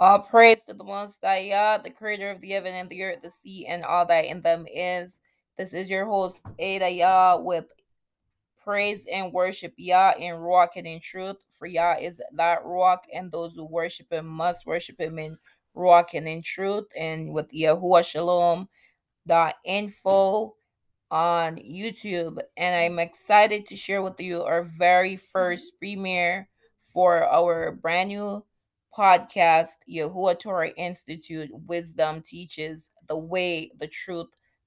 All praise to the Most High Yah, the creator of the heaven and the earth, the sea, and all that in them is. This is your host, Ada Yah, with praise and worship Yah in Ruach and in truth. For Yah is that Ruach, and those who worship Him must worship Him in Ruach and in truth. And with Yahuah Shalom, dot info on YouTube. And I'm excited to share with you our very first premiere for our brand new podcast, Yahuah Torah Institute Wisdom Teaches the Way, the Truth,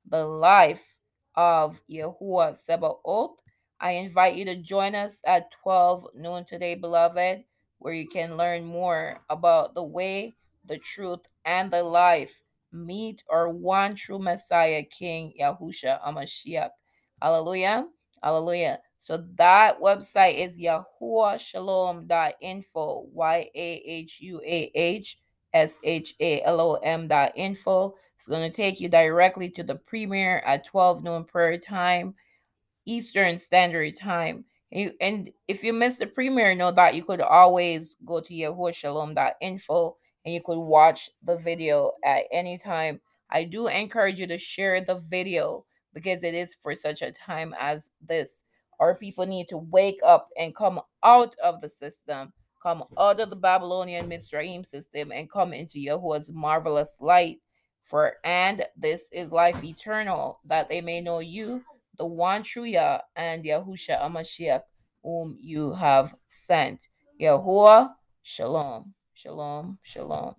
the Life of Yahuah Tseba'oth. I invite you to join us at 12 noon today, beloved, where you can learn more about the way, the truth, and the life. Meet our one true Messiah, King Yahusha Amashiach. Hallelujah. Hallelujah. So that website is yahuahshalom.info. Y-A-H-U-A-H-S-H-A-L-O-M dot. It's going to take you directly to the premiere at 12 noon prayer time, Eastern Standard Time. And, you, and if you missed the premiere, know that you could always go to yahuahshalom.info and you could watch the video at any time. I do encourage you to share the video because it is for such a time as this. Our people need to wake up and come out of the system, come out of the Babylonian Mitzrayim system, and come into Yahuah's marvelous light. For and this is life eternal, that they may know you, the one true Yah, and Yahusha Amashiach, whom you have sent. Yahuah, Shalom, Shalom, Shalom.